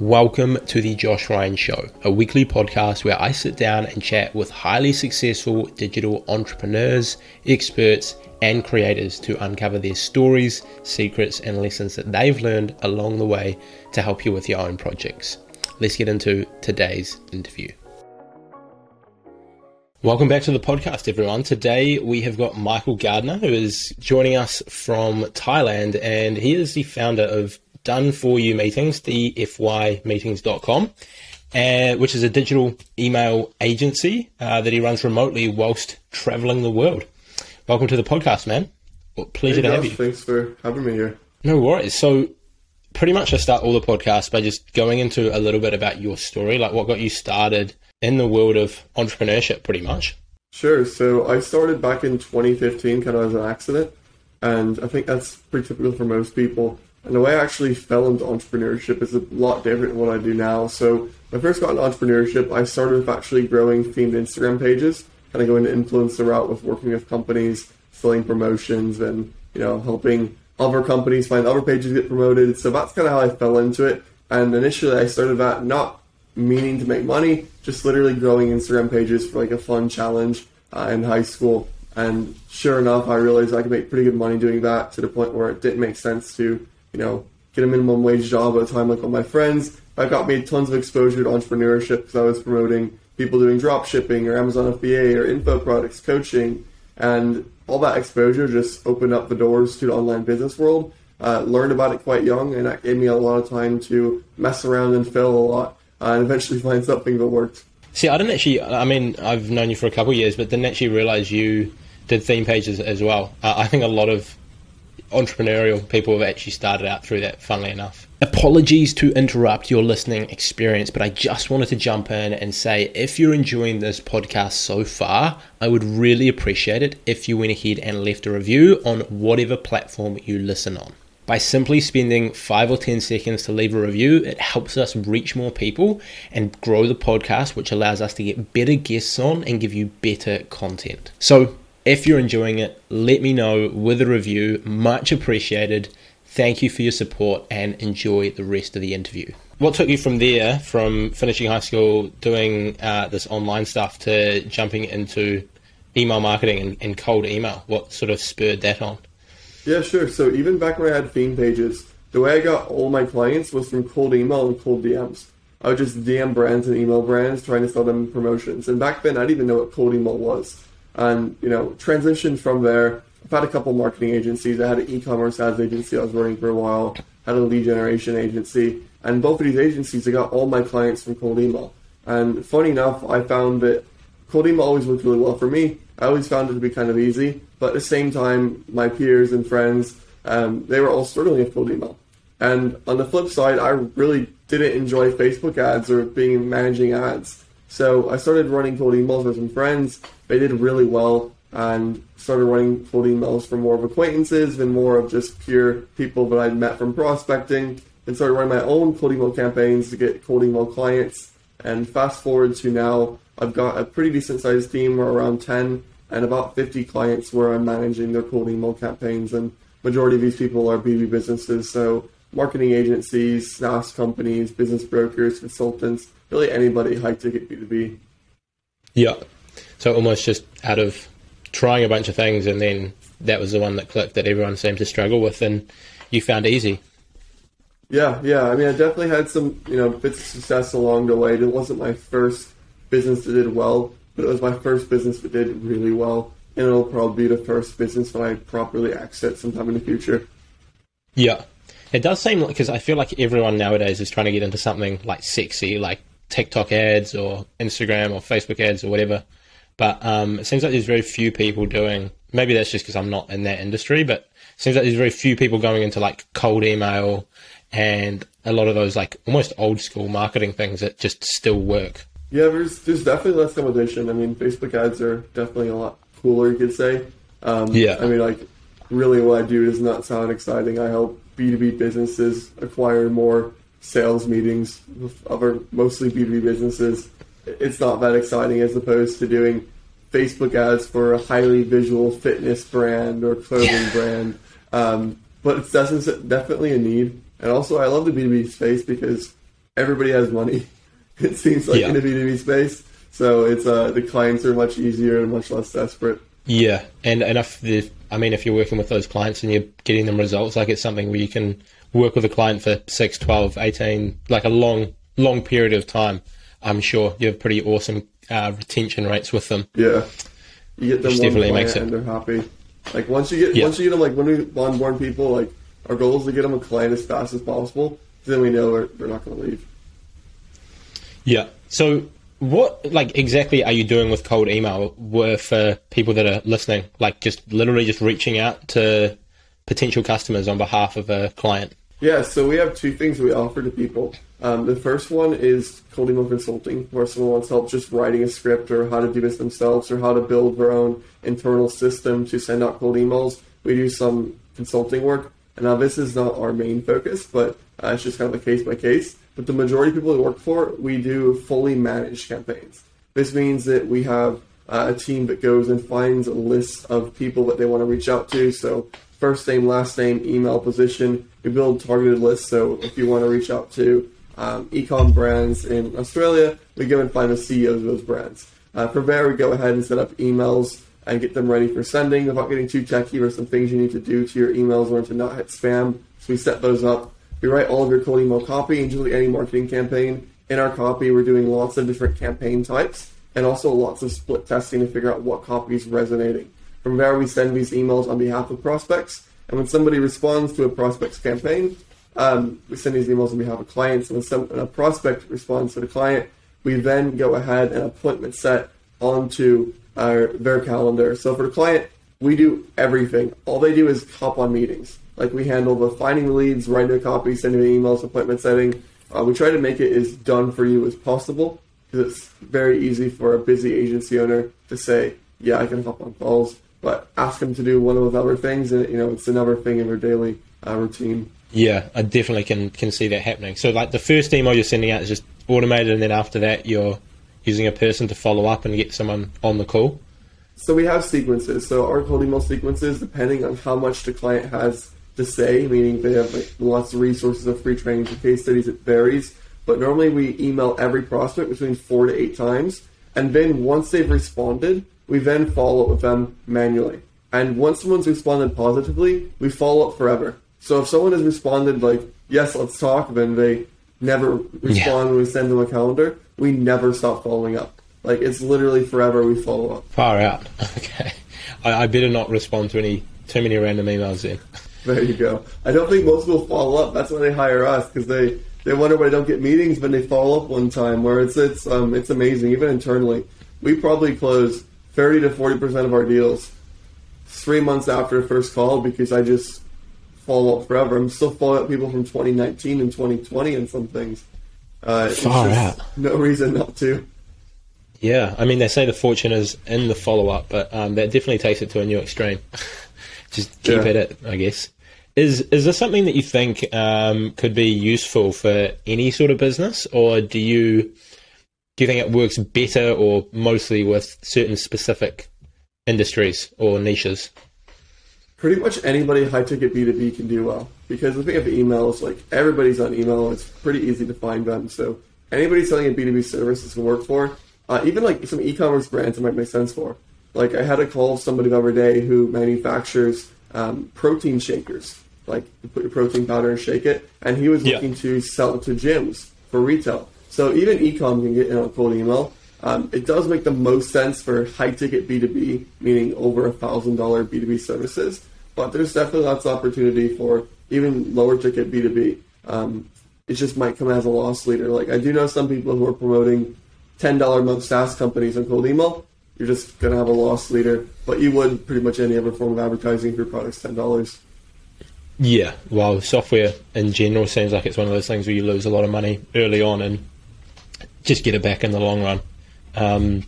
Welcome to the Josh Ryan Show, a weekly podcast where I sit down and chat with highly successful digital entrepreneurs, experts, and creators to uncover their stories, secrets, and lessons that they've learned along the way to help you with your own projects. Let's get into today's interview. Welcome back to the podcast, everyone. Today we have got Michael Gardiner, who is joining us from Thailand, and he is the founder of done for you meetings, dfymeetings.com, uh, which is a digital email agency uh, that he runs remotely whilst traveling the world. Welcome to the podcast, man. Well, pleasure hey, to have you. Thanks for having me here. No worries. So, pretty much I start all the podcasts by just going into a little bit about your story, like what got you started in the world of entrepreneurship, pretty much. Sure. So I started back in 2015, kind of as an accident, and I think that's pretty typical for most people. And the way I actually fell into entrepreneurship is a lot different than what I do now. So when I first got into entrepreneurship, I started with actually growing themed Instagram pages, kind of going the influencer route with working with companies, selling promotions, and you know helping other companies find other pages get promoted. So that's kind of how I fell into it. And initially, I started that not meaning to make money, just literally growing Instagram pages for like a fun challenge uh, in high school. And sure enough, I realized I could make pretty good money doing that to the point where it didn't make sense to you know, get a minimum wage job at a time like all my friends. I got me tons of exposure to entrepreneurship because I was promoting people doing drop shipping or Amazon FBA or info products, coaching, and all that exposure just opened up the doors to the online business world. Uh, learned about it quite young, and that gave me a lot of time to mess around and fail a lot, uh, and eventually find something that worked. See, I didn't actually. I mean, I've known you for a couple years, but didn't actually realize you did theme pages as well. Uh, I think a lot of entrepreneurial people have actually started out through that, funnily enough. Apologies to interrupt your listening experience, but I just wanted to jump in and say if you're enjoying this podcast so far, I would really appreciate it if you went ahead and left a review on whatever platform you listen on. By simply spending five or 10 seconds to leave a review, it helps us reach more people and grow the podcast, which allows us to get better guests on and give you better content. So, if you're enjoying it, let me know with a review. Much appreciated. Thank you for your support and enjoy the rest of the interview. What took you from there, from finishing high school, doing uh, this online stuff, to jumping into email marketing and, and cold email? What sort of spurred that on? Yeah, sure. So even back when I had theme pages, the way I got all my clients was from cold email and cold DMs. I would just DM brands and email brands trying to sell them promotions. And back then, I didn't even know what cold email was and you know transitioned from there. I've had a couple marketing agencies. I had an e-commerce ads agency I was running for a while. Had a lead generation agency, and both of these agencies I got all my clients from cold email. And funny enough, I found that cold email always worked really well for me. I always found it to be kind of easy, but at the same time, my peers and friends um, they were all struggling with cold email. And on the flip side, I really didn't enjoy Facebook ads or being managing ads. So I started running cold emails with some friends. They did really well and started running cold emails for more of acquaintances and more of just pure people that I'd met from prospecting and started running my own cold email campaigns to get cold email clients. And fast forward to now, I've got a pretty decent sized team, we're around 10 and about 50 clients where I'm managing their cold email campaigns. And majority of these people are B2B businesses. So marketing agencies, SaaS companies, business brokers, consultants, really anybody high ticket B2B. Yeah. So almost just out of trying a bunch of things and then that was the one that clicked that everyone seemed to struggle with and you found easy. Yeah, yeah. I mean, I definitely had some, you know, bits of success along the way. It wasn't my first business that did well, but it was my first business that did really well. And it'll probably be the first business that I properly exit sometime in the future. Yeah. It does seem like, because I feel like everyone nowadays is trying to get into something like sexy, like TikTok ads or Instagram or Facebook ads or whatever. But um, it seems like there's very few people doing. Maybe that's just because I'm not in that industry, but it seems like there's very few people going into like cold email and a lot of those like almost old school marketing things that just still work. Yeah, there's there's definitely less competition. I mean, Facebook ads are definitely a lot cooler, you could say. Um, yeah. I mean, like, really, what I do does not sound exciting. I help B2B businesses acquire more sales meetings with other mostly B2B businesses. It's not that exciting as opposed to doing Facebook ads for a highly visual fitness brand or clothing brand. Um, but it's definitely a need. And also, I love the B2B space because everybody has money. It seems like Yeah. in the B2B space. So it's uh, the clients are much easier and much less desperate. Yeah, and and if the, I mean, if you're working with those clients and you're getting them results, like it's something where you can work with a client for 6, 12, 18, like a long, long period of time. I'm sure you have pretty awesome uh, retention rates with them. Yeah, you get them Which definitely client makes it- and they're happy. Like once you get Yeah. once you get them like when we onboard people, like our goal is to get them a client as fast as possible. Then we know they're, they're not going to leave. Yeah. So, what like exactly are you doing with cold email were for people that are listening? Like just literally just reaching out to potential customers on behalf of a client. Yeah, so we have two things we offer to people. Um, the first one is cold email consulting, where someone wants help just writing a script or how to do this themselves or how to build their own internal system to send out cold emails. We do some consulting work. And now this is not our main focus, but uh, it's just kind of a case by case. But the majority of people we work for, we do fully managed campaigns. This means that we have uh, a team that goes and finds a list of people that they want to reach out to. So first name, last name, email, position. We build targeted lists. So if you want to reach out to um, ecom brands in Australia, we go and find the CEOs of those brands. Uh, from there, we go ahead and set up emails and get them ready for sending without getting too techy. There's some things you need to do to your emails in order to not hit spam. So we set those up. We write all of your cold email copy, and like any marketing campaign, in our copy, we're doing lots of different campaign types and also lots of split testing to figure out what copy is resonating. From there, we send these emails on behalf of prospects. And when somebody responds to a prospect's campaign, um, we send these emails on behalf of clients. And when, some, a prospect responds to the client, we then go ahead and appointment set onto our, their calendar. So for the client, we do everything. All they do is hop on meetings. Like we handle the finding the leads, writing a copy, sending the emails, appointment setting. Uh, we try to make it as done for you as possible because it's very easy for a busy agency owner to say, "Yeah, I can hop on calls," but ask them to do one of those other things, and you know, it's another thing in their daily uh, routine. Yeah, I definitely can can see that happening. So like the first email you're sending out is just automated, and then after that you're using a person to follow up and get someone on the call. So we have sequences. So our cold email sequences, depending on how much the client has to say, meaning they have like lots of resources of free trainings and case studies, it varies. But normally we email every prospect between four to eight times. And then once they've responded, we then follow up with them manually. And once someone's responded positively, we follow up forever. So if someone has responded like, yes, let's talk, then they never respond when we send them a calendar, we never stop following up. Like it's literally forever we follow up. Far out. Okay, I, I better not respond to any too many random emails then. There you go. I don't think most people follow up. That's why they hire us because they, they wonder why they don't get meetings, but they follow up one time. Where it's it's um it's amazing. Even internally, we probably close thirty to forty percent of our deals three months after the first call because I just follow up forever. I'm still following up people from 2019 and 2020 and some things. Uh, Far out. No reason not to. Yeah, I mean they say the fortune is in the follow up, but um, that definitely takes it to a new extreme. Just keep Yeah. at it, I guess. Is is this something that you think um, could be useful for any sort of business, or do you do you think it works better or mostly with certain specific industries or niches? pretty much anybody high ticket B2B can do well. Because the thing of email is like everybody's on email, it's pretty easy to find them. So anybody selling a B2B service this can work for. Uh, even like some e commerce brands it might make sense for. Like I had a call with somebody the other day who manufactures um, protein shakers. Like you put your protein powder and shake it, and he was Yeah. looking to sell it to gyms for retail. So even e-com can get in on cold email. Um, it does make the most sense for high ticket B2B, meaning over a thousand dollar B2B services. But there's definitely lots of opportunity for even lower ticket B2B. Um, it just might come as a loss leader. Like I do know some people who are promoting ten dollar month SaaS companies on cold email. You're just gonna have a loss leader, but you would pretty much any other form of advertising if your product's ten dollars. Yeah, well, software in general seems like it's one of those things where you lose a lot of money early on and just get it back in the long run. Um,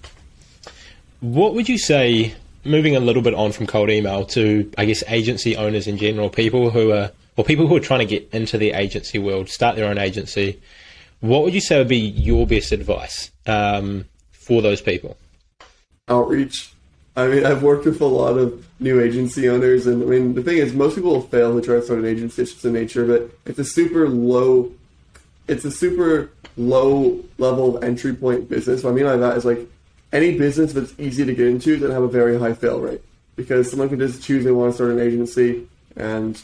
what would you say, moving a little bit on from cold email to, I guess, agency owners in general, people who are, or people who are trying to get into the agency world, start their own agency, what would you say would be your best advice um, for those people? outreach. I mean, I've worked with a lot of new agency owners, and I mean, the thing is, most people will fail to try to start an agency. It's just the nature it. It's a super low it's a super low level of entry point business. What I mean by that is like any business that's easy to get into that have a very high fail rate because someone can just choose they want to start an agency and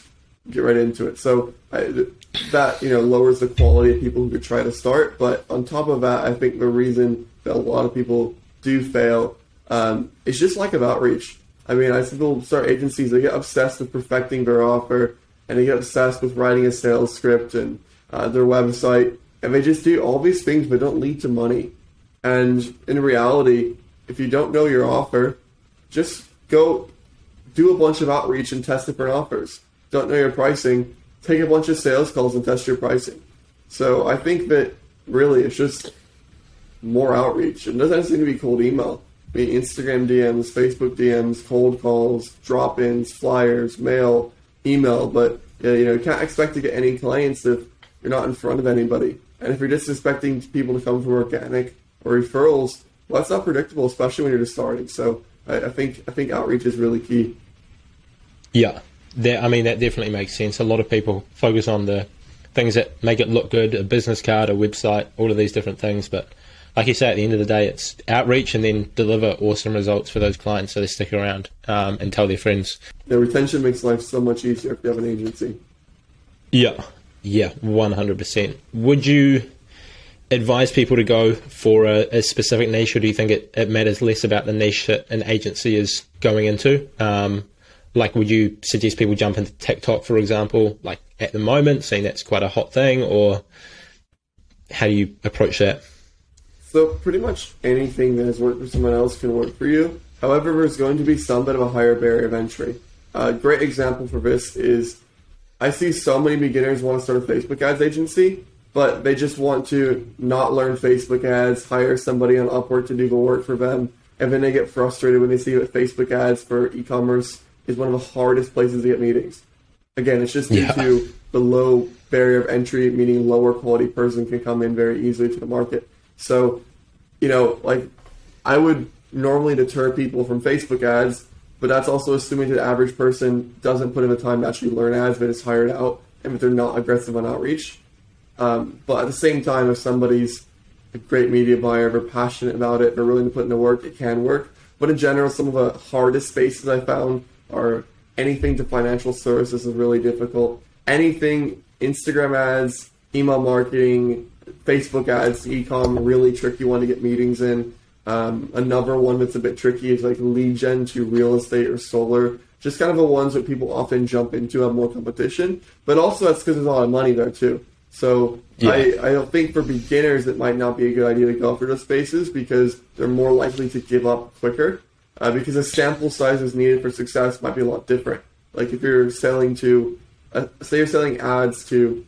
get right into it. So I, that you know lowers the quality of people who could try to start. But on top of that, I think the reason that a lot of people do fail um, is just lack of outreach. I mean, I see people start agencies, they get obsessed with perfecting their offer, and they get obsessed with writing a sales script and uh, their website, and they just do all these things but don't lead to money. And in reality, if you don't know your offer, just go do a bunch of outreach and test different offers. Don't know your pricing, take a bunch of sales calls and test your pricing. So I think that really it's just more outreach. It doesn't seem to be cold email. Mean, Instagram DMs, Facebook DMs, cold calls, drop-ins, flyers, mail, email. But you know, you can't expect to get any clients if you're not in front of anybody. And if you're just expecting people to come from organic or referrals, well, that's not predictable, especially when you're just starting. So I, I think I think outreach is really key. Yeah, that, I mean that definitely makes sense. A lot of people focus on the things that make it look good, a business card, a website, all of these different things, but like you say, at the end of the day, it's outreach and then deliver awesome results for those clients so they stick around um, and tell their friends. The retention makes life so much easier if you have an agency. Yeah, yeah, 100%. Would you advise people to go for a, a specific niche or do you think it, it, matters less about the niche that an agency is going into? Um, like, would you suggest people jump into TikTok, for example, like at the moment, seeing that's quite a hot thing, or how do you approach that? So pretty much anything that has worked for someone else can work for you. However, there's going to be some bit of a higher barrier of entry. A great example for this is I see so many beginners want to start a Facebook ads agency, but they just want to not learn Facebook ads, hire somebody on Upwork to do the work for them, and then they get frustrated when they see that Facebook ads for e-commerce is one of the hardest places to get meetings. Again, it's just due yeah. to the low barrier of entry, meaning lower quality person can come in very easily to the market. So, you know, like I would normally deter people from Facebook ads, but that's also assuming that the average person doesn't put in the time to actually learn ads, but is hired out, and if they're not aggressive on outreach. Um, but at the same time, if somebody's a great media buyer, they're passionate about it, they're willing to put in the work, it can work. But in general, some of the hardest spaces I found are anything to financial services is really difficult. Anything Instagram ads, email marketing, Facebook ads, ecom, really tricky one to get meetings in. Um, another one that's a bit tricky is like lead gen to real estate or solar. Just kind of the ones that people often jump into have more competition, but also that's because there's a lot of money there too. So yeah. I, I don't think for beginners it might not be a good idea to go for those spaces because they're more likely to give up quicker. Uh, because the sample sizes needed for success might be a lot different. Like if you're selling to, uh, say you're selling ads to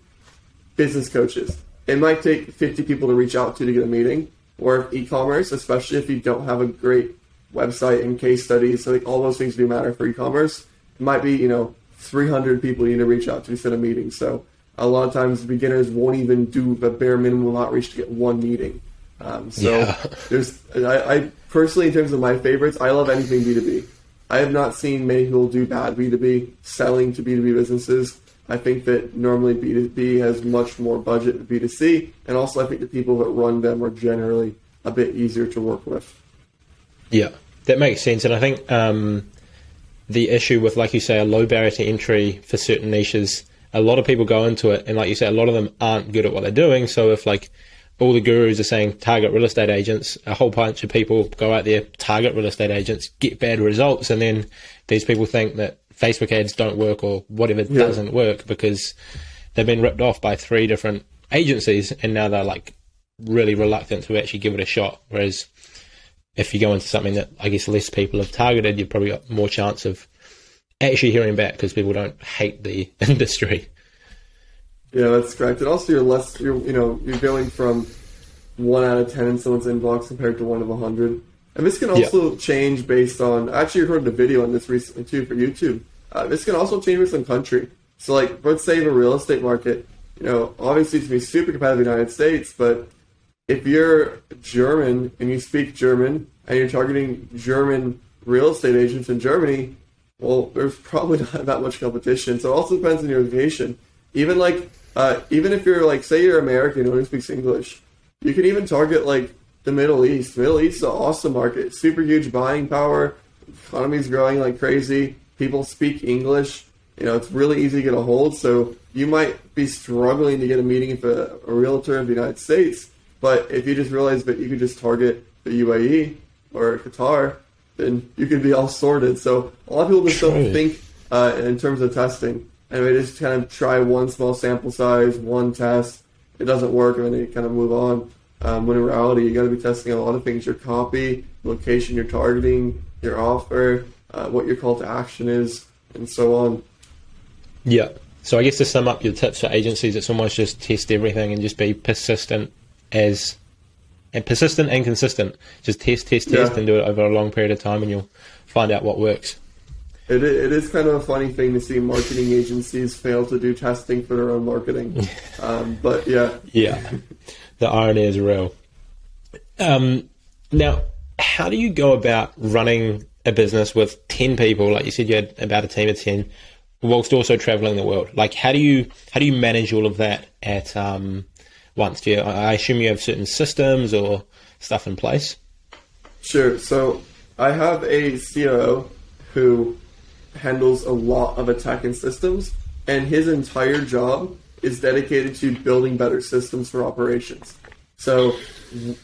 business coaches, it might take 50 people to reach out to to get a meeting. Or e-commerce, especially if you don't have a great website and case studies, so like all those things do matter for e-commerce. It might be you know 300 people you need to reach out to to set a meeting. So a lot of times beginners won't even do the bare minimum outreach to get one meeting. Um, so yeah. there's I, I, personally in terms of my favorites, I love anything B2B. I have not seen many people do bad B2B selling to B2B businesses. I think that normally B2B has much more budget than B2C, and also I think the people that run them are generally a bit easier to work with. Yeah, that makes sense. And I think um, the issue with, like you say, a low barrier to entry for certain niches, a lot of people go into it, and like you say, a lot of them aren't good at what they're doing. So if like all the gurus are saying target real estate agents, a whole bunch of people go out there, target real estate agents, get bad results, and then these people think that Facebook ads don't work or whatever yeah. doesn't work because they've been ripped off by three different agencies and now they're like really reluctant to actually give it a shot. Whereas if you go into something that I guess less people have targeted, you've probably got more chance of actually hearing back because people don't hate the industry. Yeah, that's correct. And also, you're less, you're, you know, you're going from one out of ten in someone's inbox compared to one of a hundred. And this can also yeah. change based on. I actually heard a video on this recently too for YouTube. Uh, this can also change based on country. So, like, let's say the real estate market, you know, obviously it's going to be super competitive in the United States, but if you're German and you speak German and you're targeting German real estate agents in Germany, well, there's probably not that much competition. So it also depends on your location. Even like uh, even if you're like, say you're American who only speaks English, you can even target like the Middle East. Middle East is an awesome market, super huge buying power. Economy's growing like crazy. People speak English. You know, it's really easy to get a hold. So you might be struggling to get a meeting with a, a realtor of the United States, but if you just realize that you could just target the UAE or Qatar, then you could be all sorted. So a lot of people just don't think uh, in terms of testing, and they just kind of try one small sample size, one test. It doesn't work, and then they kind of move on. Um, when in reality, you got to be testing a lot of things: your copy, location you're targeting, your offer, uh, what your call to action is, and so on. Yeah. So I guess to sum up your tips for agencies, it's almost just test everything and just be persistent as and persistent and consistent. Just test, test, test, yeah. and do it over a long period of time, and you'll find out what works. It, it is kind of a funny thing to see marketing agencies fail to do testing for their own marketing. Um, but yeah. Yeah. The irony is real. Um, now, how do you go about running a business with 10 people? Like you said, you had about a team of 10 whilst also traveling the world. Like, how do you, how do you manage all of that at, um, once? Do you, I assume you have certain systems or stuff in place? Sure. So I have a COO who handles a lot of attacking systems, and his entire job is dedicated to building better systems for operations. So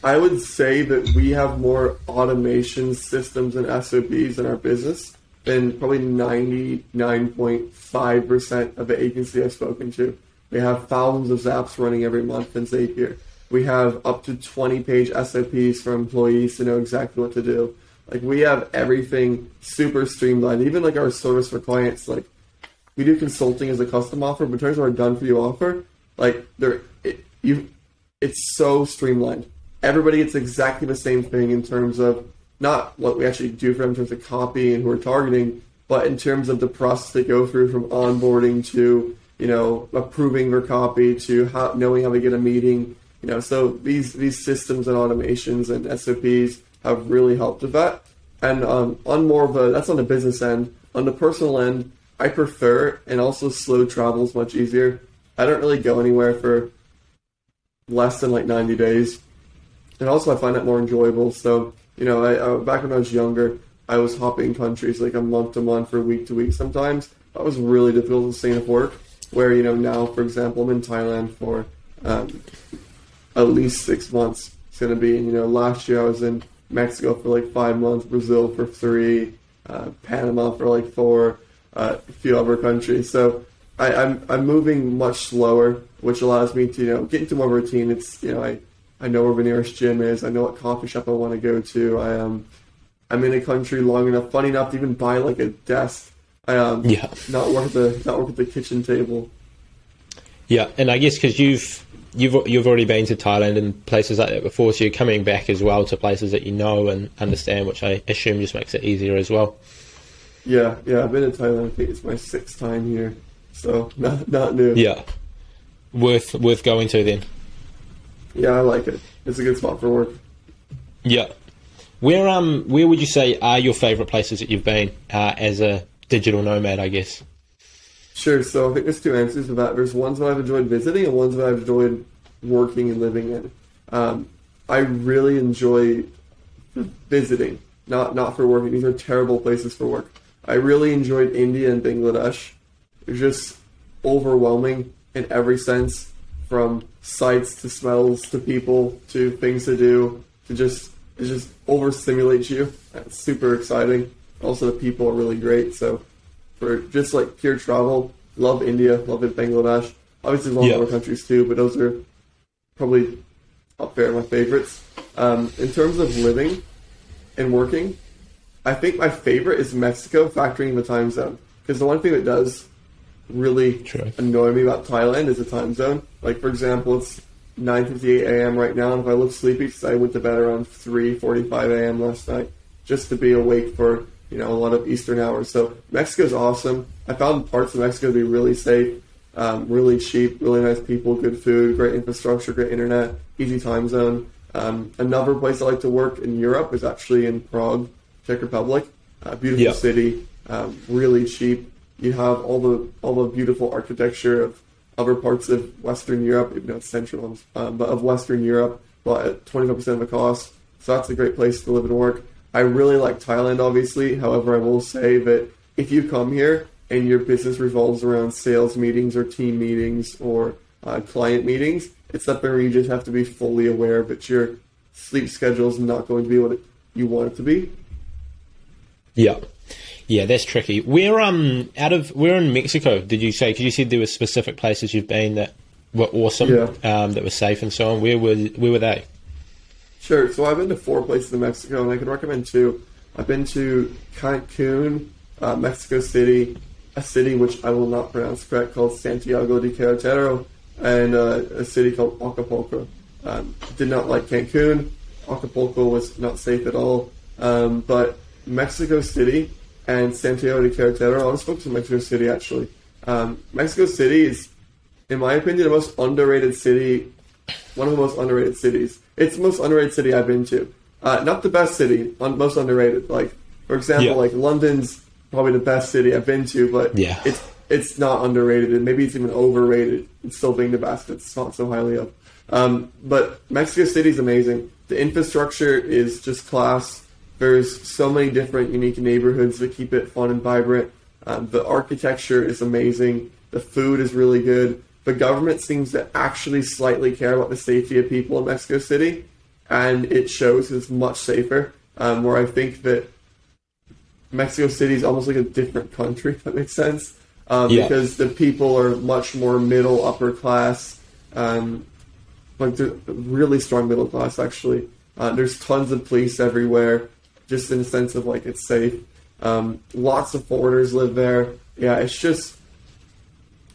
I would say that we have more automation systems and SOPs in our business than probably 99.5% of the agency I've spoken to. We have thousands of Zaps running every month in Zapier. We have up to 20 page SOPs for employees to know exactly what to do. Like we have everything super streamlined. Even like our service for clients, like we do consulting as a custom offer, but in terms of our done for you offer, like there it, you it's so streamlined. Everybody gets exactly the same thing in terms of not what we actually do for them in terms of copy and who we're targeting, but in terms of the process they go through from onboarding to you know approving their copy to how, knowing how to get a meeting. You know, so these these systems and automations and SOPs have really helped with that. And um, on more of a that's on the business end. On the personal end, I prefer and also slow travel is much easier. I don't really go anywhere for less than like 90 days. And also, I find that more enjoyable. So, you know, I, I, back when I was younger, I was hopping countries like a month to month or week to week sometimes. That was really difficult to sustain at work. Where, you know, now, for example, I'm in Thailand for um, at least six months. It's going to be, you know, last year I was in Mexico for like five months, Brazil for three, uh, Panama for like four, uh, a few other countries. So I, am I'm, I'm moving much slower, which allows me to you know get into more routine. It's you know I I know where the nearest gym is. I know what coffee shop I want to go to. I um I'm in a country long enough, funny enough to even buy like a desk. I um yeah not work at the not work at the kitchen table. Yeah, and I guess because you've you've you've already been to Thailand and places like that before, so you're coming back as well to places that you know and understand, which I assume just makes it easier as well. Yeah, yeah, I've been to Thailand. I think it's my sixth time here, so not not new. Yeah, worth worth going to then. Yeah, I like it. It's a good spot for work. Yeah, where um where would you say are your favourite places that you've been uh, as a digital nomad? I guess. Sure. So I think there's two answers to that. There's ones that I've enjoyed visiting and ones that I've enjoyed working and living in. Um, I really enjoy visiting, not not for working. These are terrible places for work. I really enjoyed India and Bangladesh. It's just overwhelming in every sense, from sights to smells to people to things to do to just it just overstimulates you. It's super exciting. Also, the people are really great. So for just like pure travel. Love India, love it Bangladesh. Obviously, love yeah. other countries too, but those are probably up there my favorites. Um, in terms of living and working, I think my favorite is Mexico, factoring the time zone. Because the one thing that does really True. annoy me about Thailand is the time zone. Like for example, it's 9:58 a.m. right now, and if I look sleepy, because I went to bed around 3:45 a.m. last night just to be awake for you know, a lot of Eastern hours. So Mexico's awesome. I found parts of Mexico to be really safe, um, really cheap, really nice people, good food, great infrastructure, great internet, easy time zone. Um, another place I like to work in Europe is actually in Prague, Czech Republic. Uh, beautiful city, um, really cheap. You have all the all the beautiful architecture of other parts of Western Europe, even though it's Central, um, but of Western Europe, but at 25% of the cost. So that's a great place to live and work. I really like Thailand, obviously. However, I will say that if you come here and your business revolves around sales meetings or team meetings or uh, client meetings, it's something where you just have to be fully aware that your sleep schedule is not going to be what it, you want it to be. Yeah. Yeah, that's tricky. We're um out of we're in Mexico. Did you say? Because you said there were specific places you've been that were awesome, Yeah. um, that were safe and so on. Where were where were they? Sure. So I've been to four places in Mexico, and I can recommend two. I've been to Cancun, uh, Mexico City, a city which I will not pronounce correct called Santiago de Querétaro, and uh, a city called Acapulco. Um, did not like Cancun. Acapulco was not safe at all. Um, but Mexico City and Santiago de Querétaro, I'll just focus on Mexico City actually. Um, Mexico City is, in my opinion, the most underrated city one of the most underrated cities. It's the most underrated city I've been to. Uh, not the best city, un- most underrated. Like for example, Yeah. like London's probably the best city I've been to, but Yeah. it's it's not underrated, and maybe it's even overrated. It's still being the best. It's not so highly up. Um, but Mexico City is amazing. The infrastructure is just class. There's so many different unique neighborhoods that keep it fun and vibrant. Um, the architecture is amazing. The food is really good. The government seems to actually slightly care about the safety of people in Mexico City, and it shows it's much safer. Um, where I think that Mexico City is almost like a different country, if that makes sense. Um, Yeah. Because the people are much more middle, upper class, um, like really strong middle class, actually. Uh, there's tons of police everywhere, just in a sense of like it's safe. Um, lots of foreigners live there. Yeah, it's just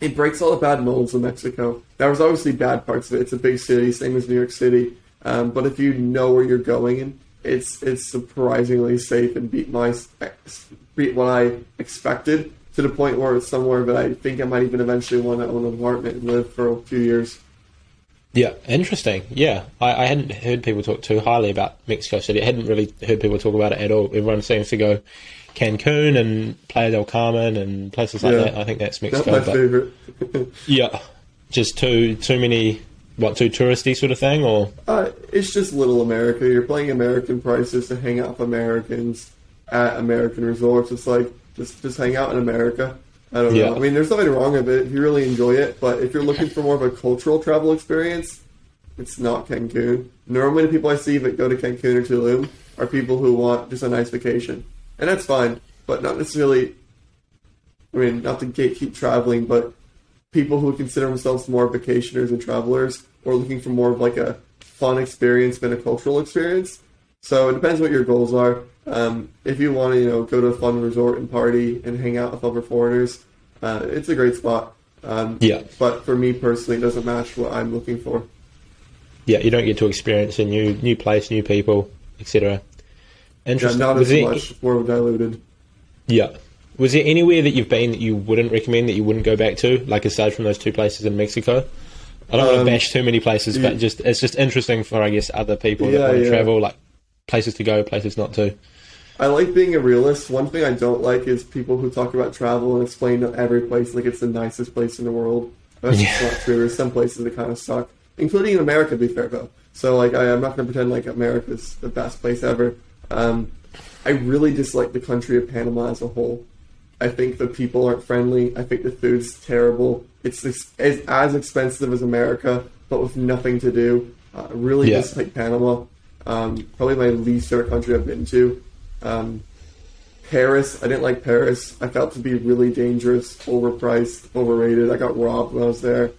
it breaks all the bad molds of Mexico. There was obviously bad parts of it. It's a big city, same as New York City. Um, but if you know where you're going, it's it's surprisingly safe and beat my beat what I expected to the point where it's somewhere that I think I might even eventually want to own an apartment and live for a few years. Yeah, interesting. Yeah, I, I hadn't heard people talk too highly about Mexico City. I hadn't really heard people talk about it at all. Everyone seems to go Cancun and Playa del Carmen and places like Yeah. that. I think that's That's Mexico. my favorite. yeah, just too too many what too touristy sort of thing, or Uh, it's just little America. You're playing American prices to hang out with Americans at American resorts. It's like just just hang out in America. I don't Yeah. know. I mean, there's nothing wrong with it if you really enjoy it. But if you're looking for more of a cultural travel experience, it's not Cancun. Normally, the people I see that go to Cancun or Tulum are people who want just a nice vacation, and that's fine. But not necessarily. I mean, not to gatekeep traveling, but people who consider themselves more vacationers and travelers or looking for more of like a fun experience than a cultural experience. So it depends what your goals are. Um, if you want to, you know, go to a fun resort and party and hang out with other foreigners, uh, it's a great spot. Um, Yeah. But for me personally, it doesn't match what I'm looking for. yeah, you don't get to experience a new new place, new people, etc. Yeah, Interesting. not Was as there- much, more diluted. Yeah. Was there anywhere that you've been that you wouldn't recommend that you wouldn't go back to, like aside from those two places in Mexico? I don't want Um, to bash too many places, but just it's just interesting for I guess other people that want to yeah. travel, like places to go, places not to. I like being a realist. One thing I don't like is people who talk about travel and explain every place like it's the nicest place in the world. That's Yeah. not true. There's some places that kind of suck, including in America. To be fair, though, so like I, I'm not going to pretend like America's the best place ever. Um, I really dislike the country of Panama as a whole. I think the people aren't friendly. I think the food's terrible. It's as, as expensive as America, but with nothing to do. Uh, really Yeah. dislike Panama. Um, probably my least favorite country I've been to. Um, Paris, I didn't like Paris. I felt to be really dangerous, overpriced, overrated. I got robbed when I was there.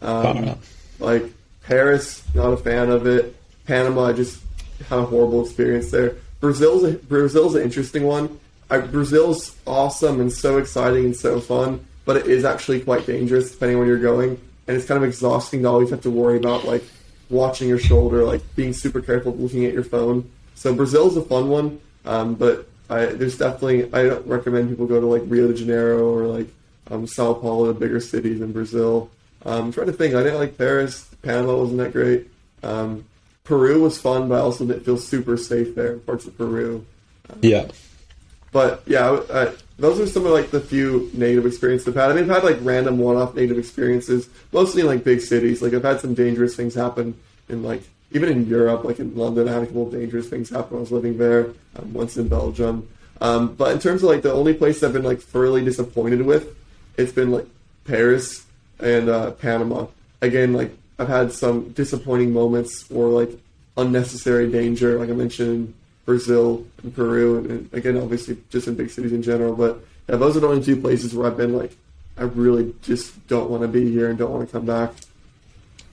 Um, like Paris, not a fan of it. Panama, I just had a horrible experience there. Brazil's a, Brazil's an interesting one. I, Brazil's awesome and so exciting and so fun, but it is actually quite dangerous depending on where you're going, and it's kind of exhausting to always have to worry about like watching your shoulder, like being super careful looking at your phone. So Brazil's a fun one, um, but I, there's definitely I don't recommend people go to like Rio de Janeiro or like um, Sao Paulo, the bigger cities in Brazil. Um, I'm trying to think. I didn't like Paris. Panama wasn't that great. Um, Peru was fun, but I also didn't feel super safe there parts of Peru. Yeah. But yeah, I, I, those are some of like the few negative experiences I've had. I mean, I've had like random one-off negative experiences, mostly in like big cities. Like I've had some dangerous things happen in like even in Europe, like in London, I had a couple of dangerous things happen when I was living there. Um, once in Belgium, um, but in terms of like the only place I've been like thoroughly disappointed with, it's been like Paris and uh, Panama. Again, like I've had some disappointing moments or like unnecessary danger, like I mentioned Brazil and Peru, and, and, again, obviously just in big cities in general. But yeah, those are the only two places where I've been like, I really just don't want to be here and don't want to come back.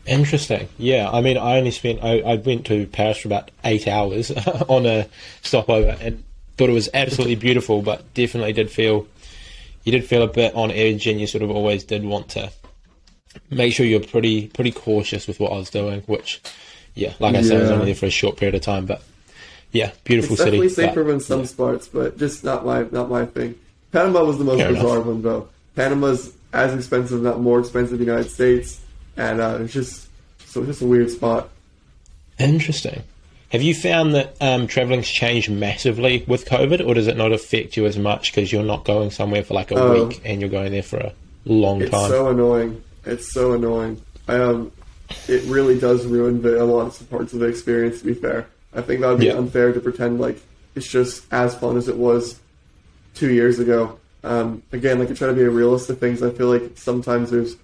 Interesting. Yeah, I mean, I only spent I, I went to Paris for about eight hours on a stopover and thought it was absolutely beautiful, but definitely did feel you did feel a bit on edge, and you sort of always did want to make sure you're pretty pretty cautious with what I was doing. Which, yeah, like I yeah. said, I was only there for a short period of time, but yeah, beautiful it's city. Definitely safer but, in some yeah. spots, but just not my not my thing. Panama was the most Fair bizarre enough. one though. Panama's as expensive, not more expensive, than the United States, and uh, it's just so it's just a weird spot. Interesting. Have you found that um, traveling's changed massively with COVID, or does it not affect you as much because you're not going somewhere for like a um, week and you're going there for a long it's time? It's so annoying. It's so annoying. Um, it really does ruin the, a lot of parts of the experience. To be fair, I think that would be yeah. unfair to pretend like it's just as fun as it was two years ago. Um, again, like I try to be a realist of things. I feel like sometimes there's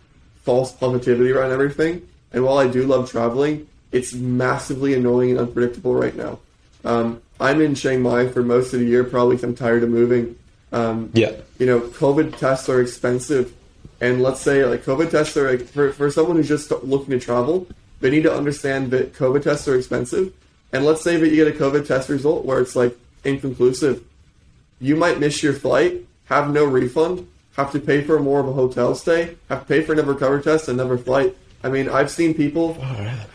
false positivity around everything. And while I do love traveling, it's massively annoying and unpredictable right now. Um, I'm in Chiang Mai for most of the year, probably because I'm tired of moving. Um, yeah. You know, COVID tests are expensive. And let's say, like, COVID tests are, like, for, for someone who's just looking to travel, they need to understand that COVID tests are expensive and let's say that you get a COVID test result where it's like inconclusive. You might miss your flight, have no refund, have to pay for more of a hotel stay, have to pay for another COVID test, and another flight. I mean, I've seen people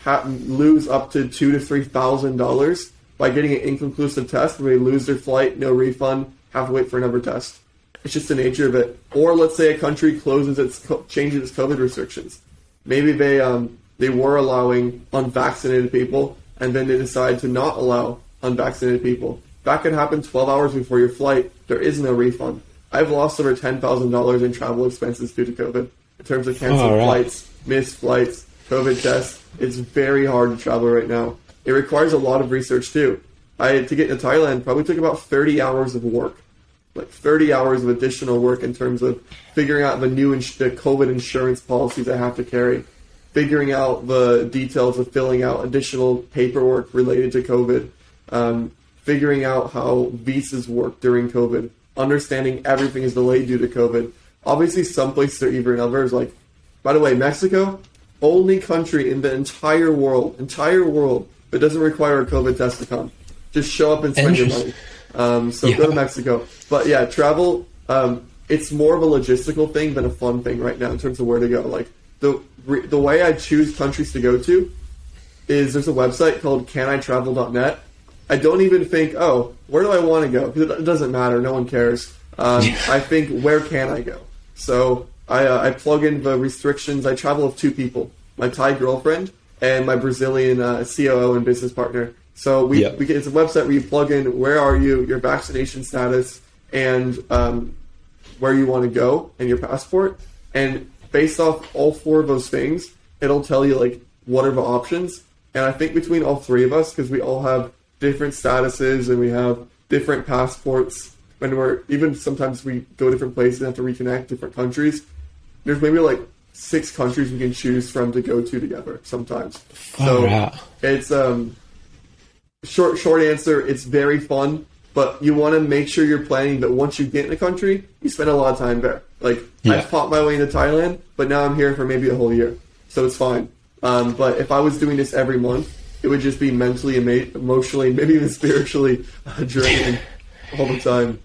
ha- lose up to two to three thousand dollars by getting an inconclusive test where they lose their flight, no refund, have to wait for another test. It's just the nature of it. Or let's say a country closes its changes its COVID restrictions. Maybe they um, they were allowing unvaccinated people and then they decide to not allow unvaccinated people. That could happen 12 hours before your flight. There is no refund. I've lost over $10,000 in travel expenses due to COVID in terms of canceled oh, right. flights, missed flights, COVID tests. It's very hard to travel right now. It requires a lot of research too. I to get into Thailand probably took about 30 hours of work, like 30 hours of additional work in terms of figuring out the new ins- the COVID insurance policies I have to carry, figuring out the details of filling out additional paperwork related to COVID, um, figuring out how visas work during COVID, understanding everything is delayed due to COVID. Obviously, some places are even others. Like, by the way, Mexico, only country in the entire world, entire world, that doesn't require a COVID test to come. Just show up and spend your money. Um, so yeah. go to Mexico. But yeah, travel. Um, it's more of a logistical thing than a fun thing right now in terms of where to go. Like the the way I choose countries to go to is there's a website called canitravel.net. I don't even think, oh, where do I want to go? Because it doesn't matter. No one cares. Um, I think, where can I go? So I, uh, I plug in the restrictions. I travel with two people my Thai girlfriend and my Brazilian uh, COO and business partner. So we, yep. we get, it's a website where you plug in where are you, your vaccination status, and um, where you want to go, and your passport. And based off all four of those things, it'll tell you like what are the options. And I think between all three of us, because we all have different statuses and we have different passports, when we're even sometimes we go different places and have to reconnect different countries. There's maybe like six countries we can choose from to go to together sometimes. So yeah. it's um short short answer, it's very fun, but you want to make sure you're planning that once you get in a country, you spend a lot of time there. Like yeah. I fought my way into Thailand, but now I'm here for maybe a whole year, so it's fine. Um, but if I was doing this every month, it would just be mentally, emotionally, maybe even spiritually uh, draining all the time.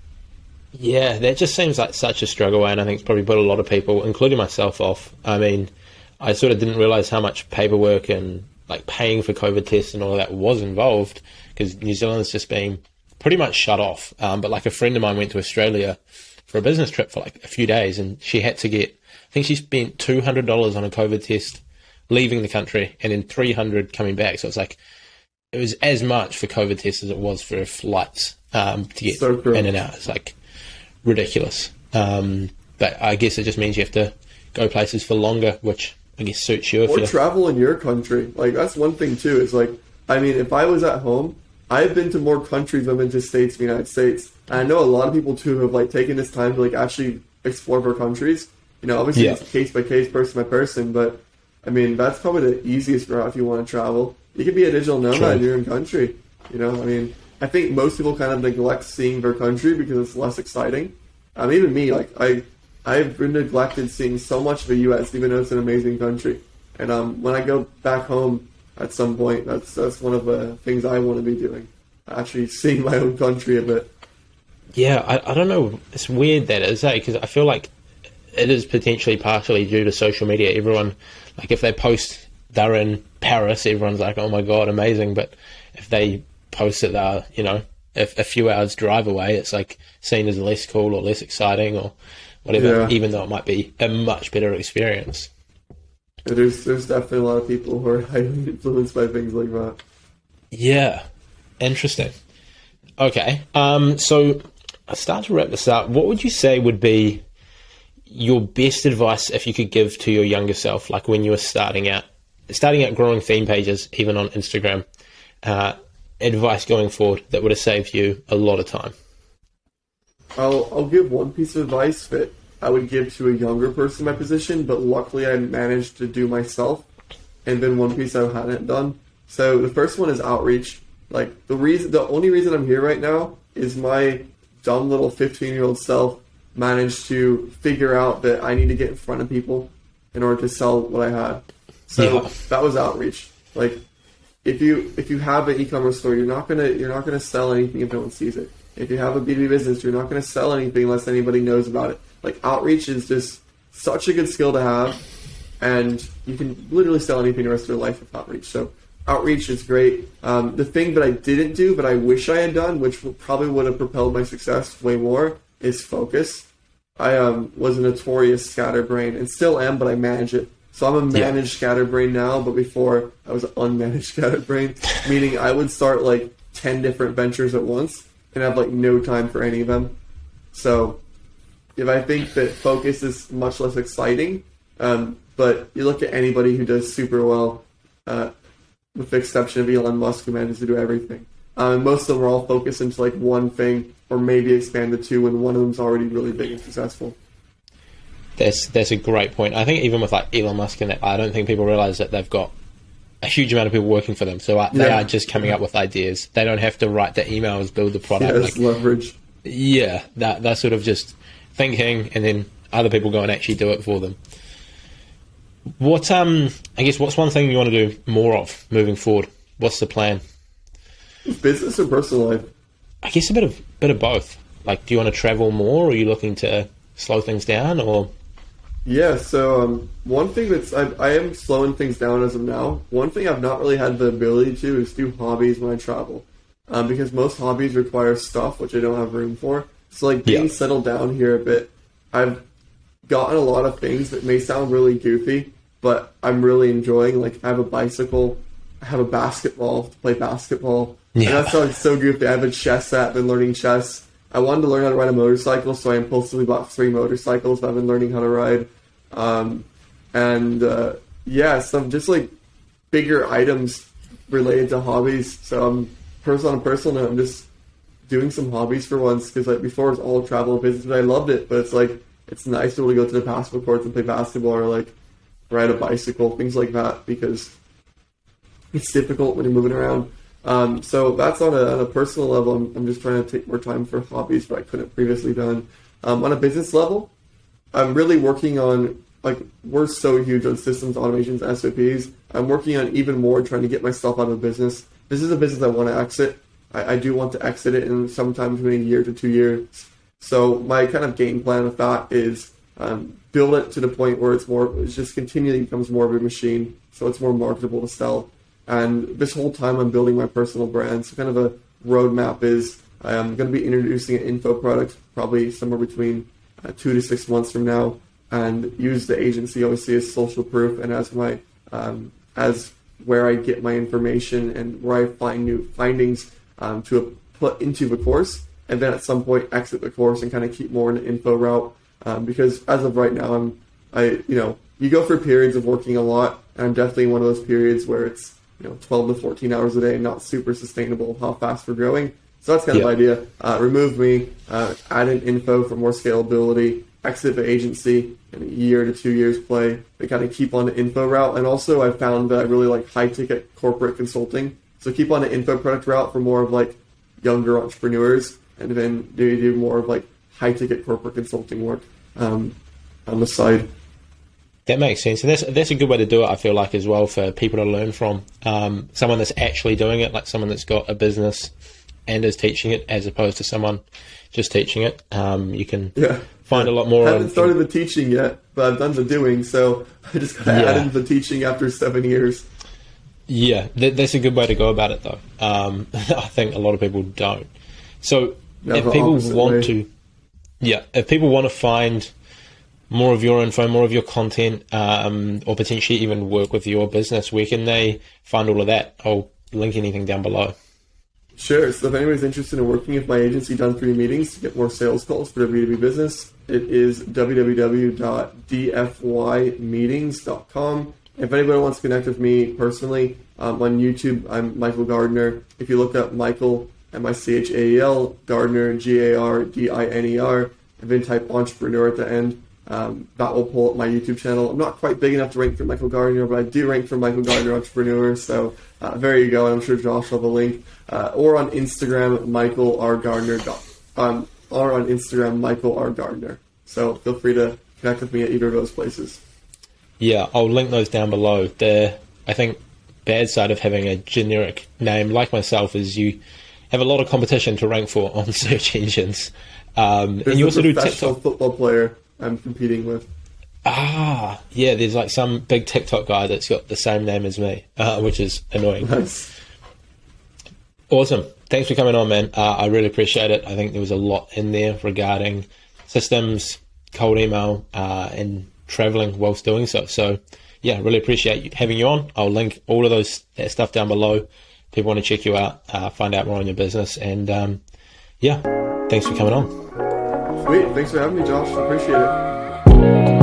Yeah, that just seems like such a struggle, and I think it's probably put a lot of people, including myself, off. I mean, I sort of didn't realize how much paperwork and like paying for COVID tests and all that was involved because New Zealand's just been pretty much shut off. Um, but like a friend of mine went to Australia for a business trip for like a few days, and she had to get. I think she spent two hundred dollars on a COVID test leaving the country, and then three hundred coming back. So it's like it was as much for COVID tests as it was for flights um, to get so in and out. It's like ridiculous. Um, but I guess it just means you have to go places for longer, which I guess suits you. or travel in your country. Like that's one thing too. Is like, I mean, if I was at home, I've been to more countries than been to states in the United States. And I know a lot of people too have like taken this time to like actually explore their countries. You know, obviously Yeah. it's case by case, person by person, but I mean that's probably the easiest route if you want to travel. You could be a digital nomad True. in your own country. You know, I mean, I think most people kind of neglect seeing their country because it's less exciting. Um, even me, like I, I've been neglected seeing so much of the U.S. even though it's an amazing country. And um, when I go back home at some point, that's that's one of the things I want to be doing. Actually, seeing my own country a bit. Yeah, I, I don't know. It's weird that is, eh? Because I feel like it is potentially partially due to social media. Everyone, like, if they post they're in Paris, everyone's like, "Oh my god, amazing!" But if they post that they're, you know, a, a few hours drive away, it's like seen as less cool or less exciting or whatever. Yeah. Even though it might be a much better experience. There's there's definitely a lot of people who are highly influenced by things like that. Yeah, interesting. Okay, um, so I start to wrap this up. What would you say would be your best advice if you could give to your younger self, like when you were starting out, starting out growing theme pages, even on Instagram? Uh, advice going forward that would have saved you a lot of time. I'll I'll give one piece of advice that I would give to a younger person in my position, but luckily I managed to do myself. And then one piece I hadn't done. So the first one is outreach. Like the reason, the only reason I'm here right now is my dumb little 15 year old self managed to figure out that I need to get in front of people in order to sell what I had. So Yeah. that was outreach. Like if you if you have an e-commerce store, you're not gonna you're not gonna sell anything if no one sees it. If you have a B2B business, you're not gonna sell anything unless anybody knows about it. Like outreach is just such a good skill to have, and you can literally sell anything the rest of your life with outreach. So outreach is great. Um, the thing that I didn't do, but I wish I had done, which probably would have propelled my success way more, is focus. I um, was a notorious scatterbrain and still am, but I manage it. So I'm a Yeah. managed scatterbrain now, but before I was unmanaged scatterbrain, meaning I would start like 10 different ventures at once and have like no time for any of them. So if I think that focus is much less exciting, um, but you look at anybody who does super well, uh, with the exception of Elon Musk, who manages to do everything. Um, most of them are all focused into like one thing, or maybe expand to two, and one of them's already really big and successful. That's that's a great point. I think even with like Elon Musk and that, I don't think people realize that they've got a huge amount of people working for them. So uh, they Yeah. are just coming up with ideas. They don't have to write the emails, build the product. Yes, Like, leverage. yeah, that they're sort of just thinking, and then other people go and actually do it for them. What um, I guess what's one thing you want to do more of moving forward? What's the plan? Business or personal life? I guess a bit of bit of both. Like, do you want to travel more, or are you looking to slow things down, or Yeah, so um, one thing that's I, I am slowing things down as of now. One thing I've not really had the ability to is do hobbies when I travel, um, because most hobbies require stuff which I don't have room for. So like being Yeah. settled down here a bit, I've gotten a lot of things that may sound really goofy, but I'm really enjoying. Like I have a bicycle, I have a basketball to play basketball. Yeah. And that sounds so goofy. I have a chess app, been learning chess. I wanted to learn how to ride a motorcycle, so I impulsively bought three motorcycles that I've been learning how to ride. Um, and uh, yeah, some just like bigger items related to hobbies. So I'm person on a personal note, I'm just doing some hobbies for once because like before it was all travel and business, but I loved it. But it's like it's nice to be able to go to the basketball courts and play basketball or like ride a bicycle, things like that, because it's difficult when you're moving around. Um, so that's on a, on a personal level. I'm, I'm just trying to take more time for hobbies that I couldn't previously done. Um, on a business level, I'm really working on like we're so huge on systems, automations, SOPs. I'm working on even more trying to get myself out of business. This is a business I want to exit. I, I do want to exit it in sometime between a year to two years. So my kind of game plan with that is um, build it to the point where it's more, it just continually becomes more of a machine, so it's more marketable to sell. And this whole time, I'm building my personal brand. So kind of a roadmap is I'm going to be introducing an info product probably somewhere between uh, two to six months from now, and use the agency obviously as social proof and as my um, as where I get my information and where I find new findings um, to put into the course and then at some point exit the course and kind of keep more in the info route. Um, because as of right now, I'm, I, you know, you go through periods of working a lot, and I'm definitely one of those periods where it's, you know, 12 to 14 hours a day, not super sustainable how fast we're growing. So that's kind of the idea. Uh, remove me, uh, add in info for more scalability, exit the agency, in a year to two years play, and kind of keep on the info route. And also, I found that I really like high ticket corporate consulting. So keep on the info product route for more of like younger entrepreneurs, and then do do more of like high ticket corporate consulting work um, on the side. That makes sense, and that's that's a good way to do it. I feel like as well for people to learn from um, someone that's actually doing it, like someone that's got a business and is teaching it, as opposed to someone just teaching it. Um, you can yeah. find a lot more. I haven't started the teaching yet, but I've done the doing, so I just got yeah. added the teaching after seven years. Yeah, th- that's a good way to go about it, though. Um, I think a lot of people don't. So if people want way. to, yeah, if people want to find more of your info, more of your content, um, or potentially even work with your business, where can they find all of that? I'll link anything down below. Sure. So if anybody's interested in working with my agency, Done You Meetings, to get more sales calls for their B2B business, it is www.dfymeetings.com. If anybody wants to connect with me personally, um, on YouTube, I'm Michael Gardiner. If you look up Michael, M-I-C-H-A-E-L, Gardiner, G-A-R-D-I-N-E-R, and then type entrepreneur at the end, um, that will pull up my YouTube channel. I'm not quite big enough to rank for Michael Gardiner, but I do rank for Michael Gardiner Entrepreneur. So uh, there you go. I'm sure Josh will have a link. Uh, or on Instagram, Michael R. Gardiner. Um, or on Instagram, Michael R. Gardiner. So feel free to connect with me at either of those places. Yeah, I'll link those down below. The I think bad side of having a generic name like myself is you have a lot of competition to rank for on search engines. Um, and you also do TikTok. football player I'm competing with. Ah, yeah. There's like some big TikTok guy that's got the same name as me, uh, which is annoying. Nice. Awesome. Thanks for coming on, man. Uh, I really appreciate it. I think there was a lot in there regarding systems, cold email, uh, and traveling whilst doing so. So, yeah, really appreciate having you on. I'll link all of those that stuff down below. People want to check you out, uh, find out more on your business, and um, yeah, thanks for coming on. Sweet. Thanks for having me, Josh. Appreciate it.